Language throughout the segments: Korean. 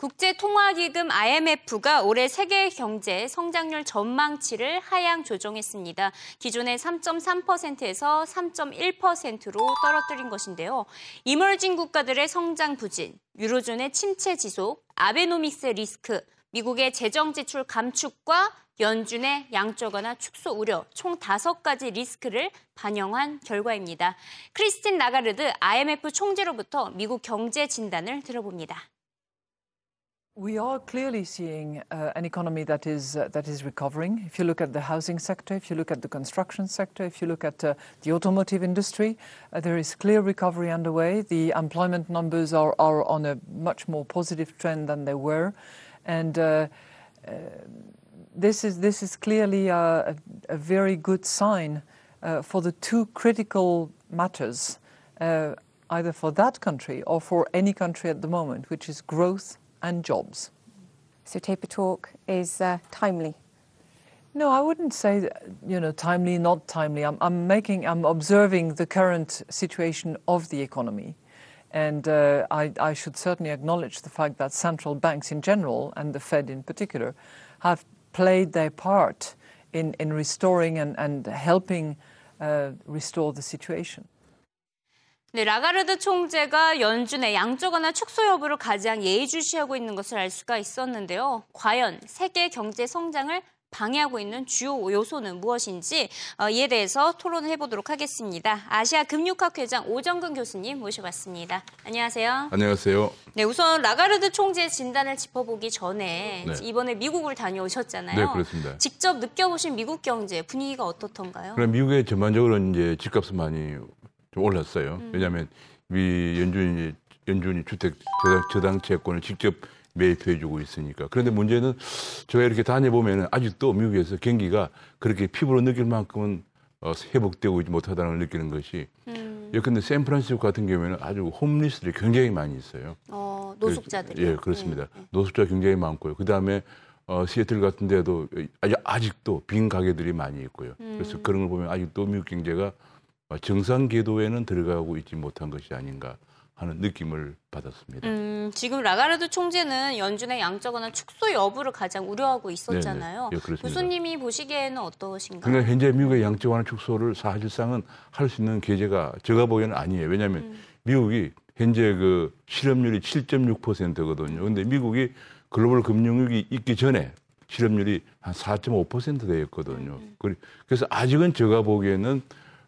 국제통화기금 IMF가 올해 세계 경제 성장률 전망치를 하향 조정했습니다. 기존의 3.3%에서 3.1%로 떨어뜨린 것인데요. 이멀진 국가들의 성장 부진, 유로존의 침체 지속, 아베노믹스 리스크, 미국의 재정 지출 감축과 연준의 양적 완화 축소 우려 총 다섯 가지 리스크를 반영한 결과입니다. 크리스틴 나가르드 IMF 총재로부터 미국 경제 진단을 들어봅니다. We are clearly seeing uh, an economy that is uh, that is recovering. If you look at the housing sector, if you look at the construction sector, if you look at uh, the automotive industry, uh, there is clear recovery underway. The employment numbers are, are on a much more positive trend than they were, and uh, uh, this is this is clearly a, a very good sign for the two critical matters, either for that country or for any country at the moment, which is growth and jobs. So taper talk is uh, timely. No, I wouldn't say you know timely, not timely. I'm, I'm making, I'm observing the current situation of the economy, and uh, I, I, should certainly acknowledge the fact that central banks in general and the Fed in particular have played their part in, in restoring and, and helping uh, restore the situation. 네, 라가르드 총재가 연준의 양적 완화 축소 여부를 가장 예의주시하고 있는 것을 알 수가 있었는데요. 과연 세계 경제 성장을 방해하고 있는 주요 요소는 무엇인지 어, 이에 대해서 토론을 해보도록 하겠습니다. 아시아 금융학 회장 오정근 교수님 모셔봤습니다. 안녕하세요. 안녕하세요. 네, 우선 라가르드 총재 진단을 짚어보기 전에 네. 이번에 미국을 다녀오셨잖아요. 네, 그렇습니다. 직접 느껴보신 미국 경제 분위기가 어떻던가요? 그럼 미국의 전반적으로 이제 집값은 많이 좀 올랐어요. 음. 왜냐하면 미 연준이 연준이 주택 저당 채권을 직접 매입해주고 있으니까. 그런데 문제는 제가 이렇게 다녀보면 아직도 미국에서 경기가 그렇게 피부로 느낄 만큼은 어, 회복되고 있지 못하다는 걸 느끼는 것이. 음. 예컨대 샌프란시스코 같은 경우에는 아주 홈리스들이 굉장히 많이 있어요. 어, 노숙자들이. 예, 그렇습니다. 네. 노숙자 굉장히 많고요. 그 다음에 어, 시애틀 같은 데도 아직도 빈 가게들이 많이 있고요. 음. 그래서 그런 걸 보면 아직도 미국 경제가 정상 궤도에는 들어가고 있지 못한 것이 아닌가 하는 느낌을 받았습니다. 음, 지금 라가르드 총재는 연준의 양적 완화 축소 여부를 가장 우려하고 있었잖아요. 네, 네. 예, 교수님이 보시기에는 어떠신가요? 그러니까 현재 미국의 양적 완화 축소를 사실상은 할 수 있는 계제가 제가 보기에는 아니에요. 왜냐하면 음. 미국이 현재 그 실업률이 7.6%거든요. 근데 미국이 글로벌 금융위기 있기 전에 실업률이 한 4.5% 되었거든요. 음. 그래서 아직은 제가 보기에는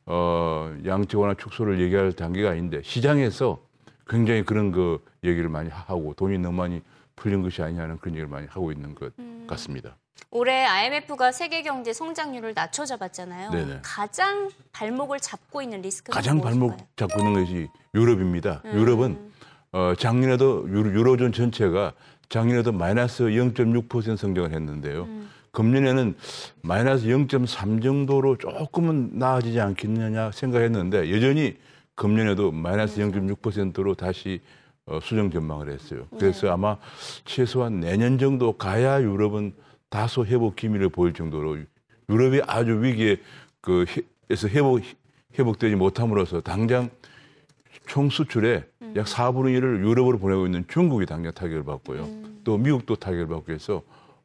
어, 양적 완화 축소를 얘기할 단계가 아닌데 시장에서 굉장히 그런 그 얘기를 많이 하고 돈이 너무 많이 풀린 것이 아니냐는 그런 얘기를 많이 하고 있는 것 음. 같습니다. 올해 IMF가 세계 경제 성장률을 낮춰 잡았잖아요. 네네. 가장 발목을 잡고 있는 리스크가 가장 발목 잡고 있는 것이 유럽입니다. 음. 유럽은 어, 작년에도 유로, 존 전체가 작년에도 마이너스 0.6% 성장을 했는데요. 음. 금년에는 마이너스 0.3 정도로 조금은 나아지지 않겠느냐 생각했는데 여전히 금년에도 마이너스 0.6%로 다시 어, 수정 전망을 했어요. 그래서 네. 아마 최소한 내년 정도 가야 유럽은 다소 회복 기미를 보일 정도로 유럽이 아주 위기에 그에서 회복 회복되지 못함으로써 당장 총 수출의 음. 약 4분의 1을 유럽으로 보내고 있는 중국이 당장 타격을 받고요. 음. 또 미국도 타격을 받고 해서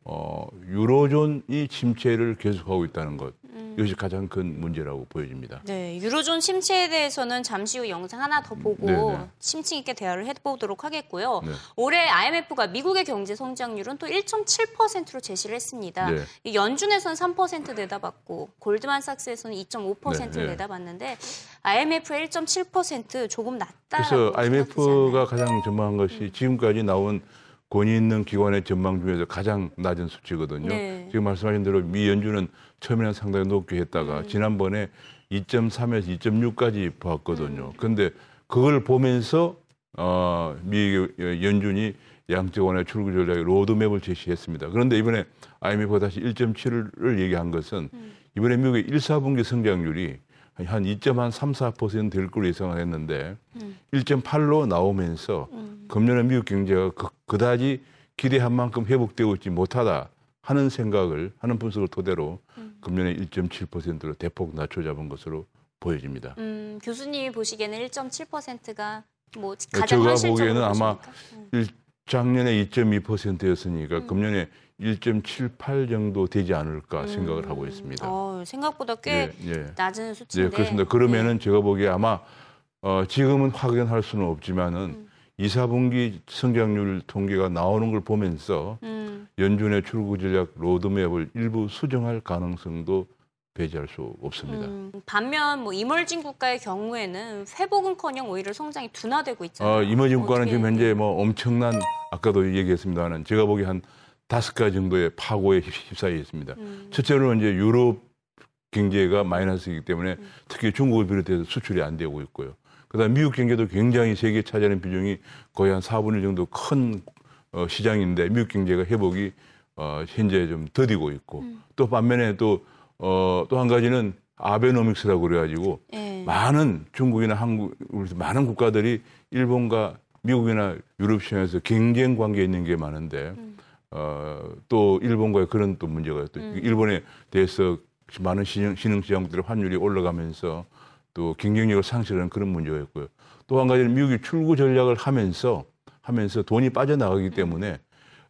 어, 유로존이 침체를 계속하고 있다는 것. 음. 이것이 가장 큰 문제라고 보여집니다. 네, 유로존 침체에 대해서는 잠시 후 영상 하나 더 보고 네네. 네. 심층 있게 대화를 해보도록 하겠고요. 네. 올해 IMF가 미국의 경제 성장률은 또 1.7%로 제시를 했습니다. 네. 연준에서는 3% 내다봤고 골드만삭스에서는 2.5%를 네, 네. 내다봤는데 IMF의 1.7% 조금 낮다. 그래서 IMF가 가장 전망한 것이 음. 지금까지 나온 권위 있는 기관의 전망 중에서 가장 낮은 수치거든요. 네. 지금 말씀하신 대로 미 연준은 처음에는 상당히 높게 했다가 음. 지난번에 2.3에서 2.6까지 봤거든요. 음. 근데 그걸 보면서 어, 미 연준이 양적 완화 출구 전략의 로드맵을 제시했습니다. 그런데 이번에 IMF가 다시 1.7을 얘기한 것은 음. 이번에 미국의 1, 4분기 성장률이 한 2.34%될 걸로 예상을 했는데 음. 1.8로 나오면서 음. 금년에 미국 경제가 그, 그다지 기대한 만큼 회복되고 있지 못하다 하는 생각을 하는 분석을 토대로 음. 금년에 1.7%로 대폭 낮춰 잡은 것으로 보여집니다. 음, 교수님이 보시기에는 1.7%가 뭐 가장 제가 보기에는 아마 음. 작년에 2.2%였으니까 금년에 1.78 정도 되지 않을까 생각을 하고 있습니다. 어, 생각보다 꽤 예, 예. 낮은 네, 수치인데. 그렇습니다. 그러면은 제가 보기에 아마 어, 지금은 확인할 수는 없지만은 이 2사분기 성장률 통계가 나오는 걸 보면서 음, 연준의 출구 전략 로드맵을 일부 수정할 가능성도 배제할 수 없습니다. 음, 반면 뭐 이멀진 국가의 경우에는 회복은커녕 오히려 성장이 둔화되고 있잖아요. 어, 이머징 국가는 지금 현재 뭐 엄청난 아까도 얘기했습니다만 제가 보기에 한 다섯 가지 정도의 파고에 휩- 휩싸여 있습니다. 음, 첫째로 이제 유럽 경제가 마이너스이기 때문에 특히 중국을 비롯해서 수출이 안 되고 있고요. 그다음 미국 경제도 굉장히 세계 차지하는 비중이 거의 한 4분의 1 정도 큰 어, 시장인데 미국 경제가 회복이 어, 현재 좀 더디고 있고 또 반면에 또 어, 또 한 가지는 아베노믹스라고 그래가지고 예. 많은 중국이나 한국 많은 국가들이 일본과 미국이나 유럽 시장에서 경쟁 관계에 있는 게 많은데 어, 또 일본과의 그런 또 문제가 또 일본에 대해서 많은 신흥, 신흥 시장들의 환율이 올라가면서 또 경쟁력을 상실하는 그런 문제가 있고요. 또 한 가지는 미국이 출구 전략을 하면서 하면서 돈이 빠져나가기 때문에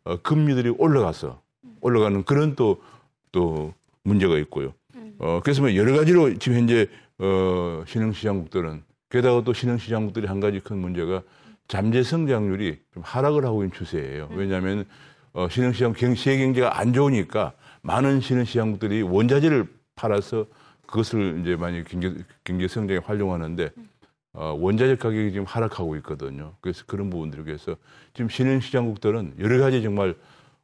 어, 금리들이 올라가서 올라가는 그런 또또 문제가 있고요. 어, 그래서 뭐 여러 가지로 지금 현재 어, 신흥시장국들은 게다가 또 신흥시장국들이 한 가지 큰 문제가 잠재 성장률이 좀 하락을 하고 있는 추세예요. 왜냐하면 어, 신흥시장 경, 세계 경제가 안 좋으니까 많은 신흥시장국들이 원자재를 팔아서 그것을 이제 많이 경제, 경제 성장에 활용하는데 어, 원자재 가격이 지금 하락하고 있거든요. 그래서 그런 부분들을 위해서 지금 신흥시장국들은 여러 가지 정말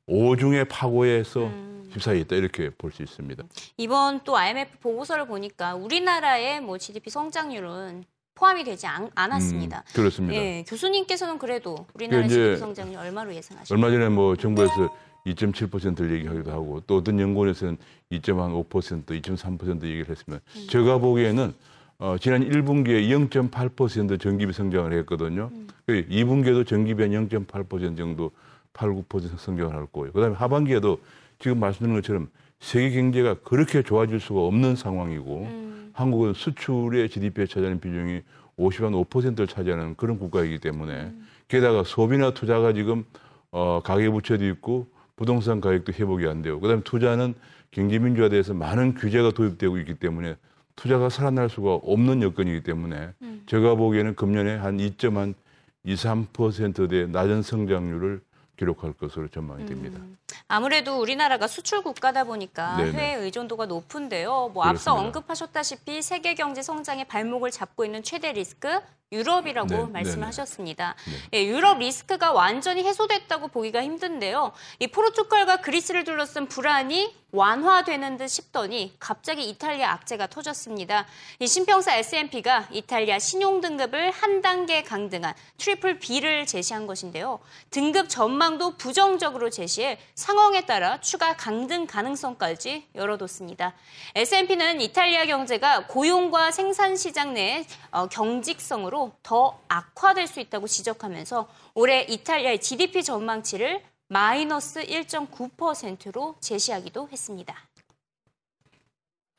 오중의 파고에서 휩싸여 있다 이렇게 볼 수 있습니다. 이번 또 IMF 보고서를 보니까 우리나라의 뭐 GDP 성장률은 포함이 되지 않, 않았습니다. 음, 그렇습니다. 예, 교수님께서는 그래도 우리나라 GDP 성장률 얼마로 예상하십니까? 얼마 전에 뭐 정부에서 2.7%를 얘기하기도 하고 또 어떤 연구원에서는 2.5%, 2.3% 얘기를 했으면 제가 보기에는 어, 지난 1분기에 0.8% 전기비 성장을 했거든요. 그 2분기에도 전기비 한0.8% 정도 8, 9% 성장을 할 거예요. 그다음에 하반기에도 지금 말씀드린 것처럼 세계 경제가 그렇게 좋아질 수가 없는 상황이고 한국은 수출의 GDP에 차지하는 비중이 50, 한 5%를 차지하는 그런 국가이기 때문에 게다가 소비나 투자가 지금 어, 가계부채도 있고 부동산 가격도 회복이 안 되고 그다음에 투자는 경제 민주화돼서 많은 규제가 도입되고 있기 때문에 투자가 살아날 수가 없는 여건이기 때문에 제가 보기에는 금년에 한 2.한 2, 3%대 낮은 성장률을 기록할 것으로 전망이 됩니다. 아무래도 우리나라가 수출 국가다 보니까 네네. 해외 의존도가 높은데요. 뭐 앞서 그렇습니다. 언급하셨다시피 세계 경제 성장의 발목을 잡고 있는 최대 리스크 유럽이라고 네, 말씀을 네네. 하셨습니다. 예, 유럽 리스크가 완전히 해소됐다고 보기가 힘든데요. 이 포르투갈과 그리스를 둘러싼 불안이 완화되는 듯 싶더니 갑자기 이탈리아 악재가 터졌습니다. 이 신평사 S&P가 이탈리아 신용 등급을 한 단계 강등한 triple B를 제시한 것인데요. 등급 전망도 부정적으로 제시해 상황에 따라 추가 강등 가능성까지 열어뒀습니다. S&P는 이탈리아 경제가 고용과 생산 시장 내 어, 경직성으로 더 악화될 수 있다고 지적하면서 올해 이탈리아의 GDP 전망치를 마이너스 1.9%로 제시하기도 했습니다.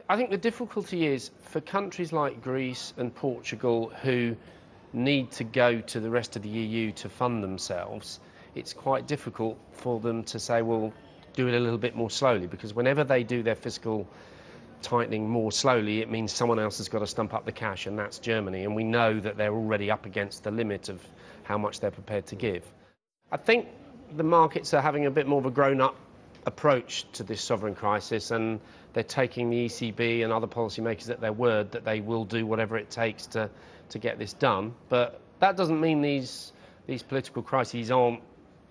I think the difficulty is for countries like Greece and Portugal who need to go to the rest of the EU to fund themselves, it's quite difficult for them to say, well, do it a little bit more slowly because whenever they do their fiscal tightening more slowly, it means someone else has got to stump up the cash, and that's Germany. And we know that they're already up against the limit of how much they're prepared to give. I think the markets are having a bit more of a grown up approach to this sovereign crisis, and they're taking the ECB and other policymakers at their word that they will do whatever it takes to, to get this done. But that doesn't mean these, these political crises aren't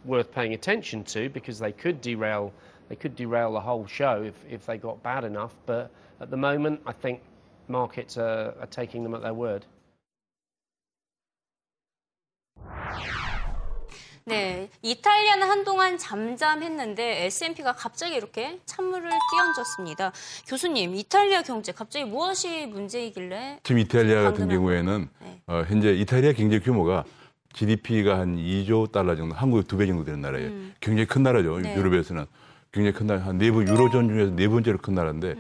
worth paying attention to because they could derail they could derail the whole show if, if they got bad enough. But at the moment, I think markets are, are taking them at their word. 네, 이탈리아는 한동안 잠잠했는데 S&P가 갑자기 이렇게 찬물을 끼얹었습니다. 교수님, 이탈리아 경제 갑자기 무엇이 문제이길래 지금 이탈리아 같은 경우에는 네. 어, 현재 이탈리아 경제 규모가 GDP가 한 2조 달러 정도, 한국의 두 배 정도 되는 나라예요. 굉장히 큰 나라죠. 네. 유럽에서는 굉장히 큰 나라, 한네 번, 유로존 중에서 네 번째로 큰 나라인데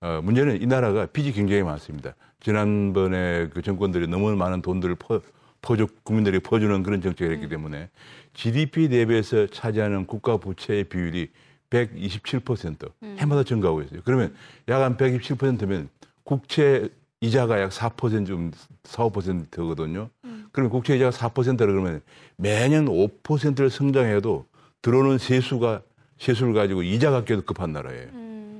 어, 문제는 이 나라가 빚이 굉장히 많습니다. 지난번에 그 정권들이 너무 많은 돈들을 퍼, 퍼줘 국민들에게 퍼주는 그런 정책을 했기 때문에 GDP 대비해서 차지하는 국가 부채의 비율이 127% 해마다 증가하고 있어요. 그러면 약 한 127%면 국채 이자가 약 4%좀 4, 5%거든요. 그러면 국채 이자가 4%라 그러면 매년 5%를 성장해도 들어오는 세수가 세수를 가지고 이자가 계속 급한 나라예요.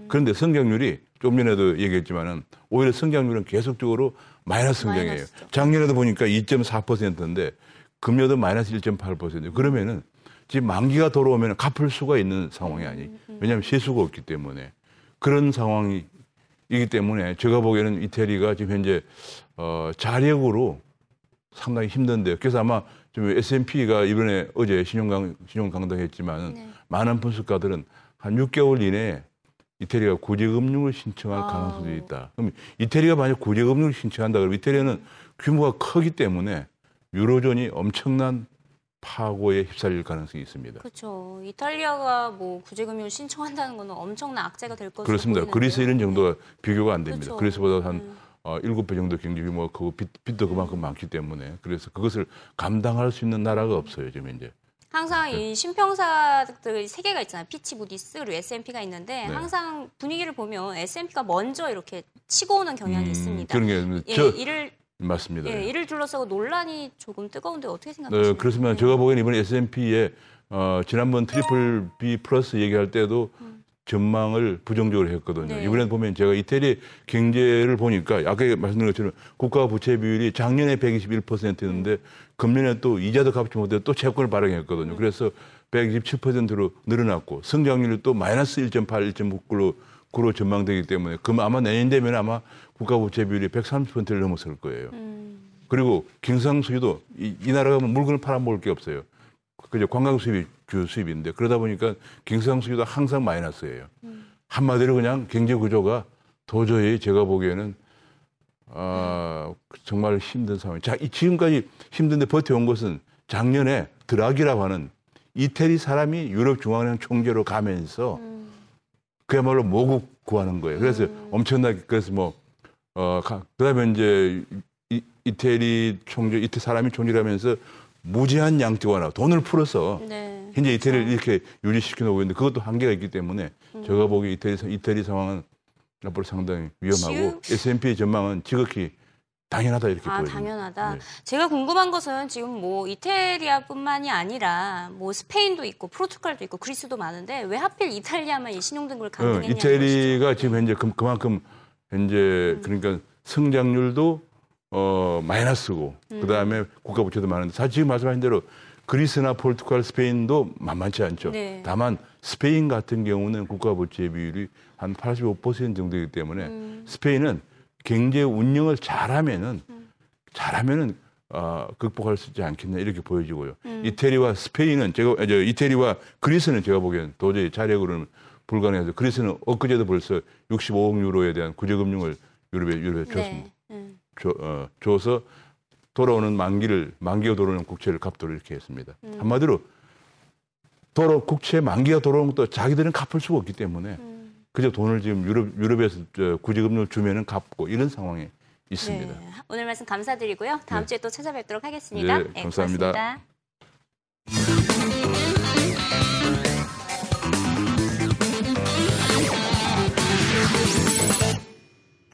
그런데 성장률이 좀 전에도 얘기했지만은 오히려 성장률은 계속적으로 마이너스 성장이에요. 마이너스죠. 작년에도 보니까 2.4%인데 금년도 마이너스 1.8%. 그러면은 지금 만기가 돌아오면 갚을 수가 있는 상황이 아니. 왜냐하면 세수가 없기 때문에 그런 상황이기 때문에 제가 보기에는 이태리가 지금 현재 어, 자력으로 상당히 힘든데요. 그래서 아마 좀 S&P가 이번에 어제 신용 신용 강당했지만 네. 많은 분석가들은 한 6개월 이내에 이태리가 구제금융을 신청할 아우. 가능성이 있다. 그럼 이태리가 만약 구제금융을 신청한다 그러면 이태리는 규모가 크기 때문에 유로존이 엄청난 파고에 휩쓸릴 가능성이 있습니다. 그렇죠. 이탈리아가 뭐 구제금융을 신청한다는 거는 엄청난 악재가 될 것으로 그렇습니다. 보이는데요. 그리스 이런 정도가 비교가 안 됩니다. 그렇죠. 그리스보다 한 음. 어, 7배 정도 경제 규모가 크고 빚, 빚도 그만큼 많기 때문에 그래서 그것을 감당할 수 있는 나라가 없어요, 지금 이제. 항상 네. 이 신평사들 세 개가 있잖아요. 피치, 무디스 그리고 S&P가 있는데 네. 항상 분위기를 보면 S&P가 먼저 이렇게 치고 오는 경향이 음, 있습니다. 그런 게 예, 저 이를 맞습니다. 예, 이를 둘러싸고 논란이 조금 뜨거운데 어떻게 네, 생각하세요? 그렇지만 제가 보기에는 이번 S&P에 어, 지난번 triple B 플러스 얘기할 때도 전망을 부정적으로 했거든요. 네. 이번에 보면 제가 이태리 경제를 보니까 아까 말씀드린 것처럼 국가 부채 비율이 작년에 121%였는데 금년에 또 이자도 갚지 못해 또 채권을 발행했거든요. 그래서 127%로 늘어났고 성장률이 또 마이너스 1.8, 1.9로 구로 전망되기 때문에 그럼 아마 내년 되면 아마 국가 부채 비율이 130%를 넘어설 거예요. 그리고 경상수지도 이, 이 나라가 뭐 물건을 팔아먹을 게 없어요. 그죠 관광 수입이 주 수입인데 그러다 보니까 경상수지도 항상 마이너스예요. 한마디로 그냥 경제 구조가 도저히 제가 보기에는 아 정말 힘든 상황. 자, 이 지금까지 힘든데 버텨온 것은 작년에 드라기라고 하는 이태리 사람이 유럽 중앙은행 총재로 가면서 그야말로 모국 구하는 거예요. 그래서 엄청나게 그래서 뭐 어, 가- 그다음에 이제 이, 이태리 총재, 이태 사람이 총재라면서 무제한 양적 완화, 돈을 풀어서 네. 현재 이태리를 이렇게 유지시켜 놓고 있는데 그것도 한계가 있기 때문에 음. 제가 보기 이태리, 이태리 상황은 앞으로 상당히 위험하고 지금- S&P 전망은 지극히 당연하다 이렇게 아, 보여집니다. 당연하다. 네. 제가 궁금한 것은 지금 뭐 이태리아뿐만이 아니라 뭐 스페인도 있고 포르투갈도 있고 그리스도 많은데 왜 하필 이탈리아만 이 신용등급을 어, 강등했냐는 이태리가 지금 현재 그, 그만큼 현재 음. 그러니까 성장률도 어 마이너스고 음. 그다음에 국가 부채도 많은데 사실 지금 말씀하신 대로 그리스나 포르투갈, 스페인도 만만치 않죠. 네. 다만 스페인 같은 경우는 국가 부채 비율이 한 85% 정도이기 때문에 음. 스페인은 경제 운영을 잘하면은 잘하면은 어, 극복할 수 있지 않겠냐 이렇게 보여지고요. 음. 이태리와 스페인은 제가 저 이태리와 그리스는 제가 보기엔 도저히 자력으로는 불가능해서 그리스는 엊그제도 벌써 65억 유로에 대한 구제금융을 유럽에 유럽에 줬습니다. 네. 음. 줘, 어, 줘서 돌아오는 만기를 만기가 돌아오는 국채를 갚도록 이렇게 했습니다. 음. 한마디로 돌아 국채 만기가 돌아오는 것도 자기들은 갚을 수가 없기 때문에 음. 그저 돈을 지금 유럽 유럽에서 저 구제금융을 주면은 갚고 이런 상황에 있습니다. 네. 오늘 말씀 감사드리고요. 다음 네. 주에 또 찾아뵙도록 하겠습니다. 네, 감사합니다. 고맙습니다.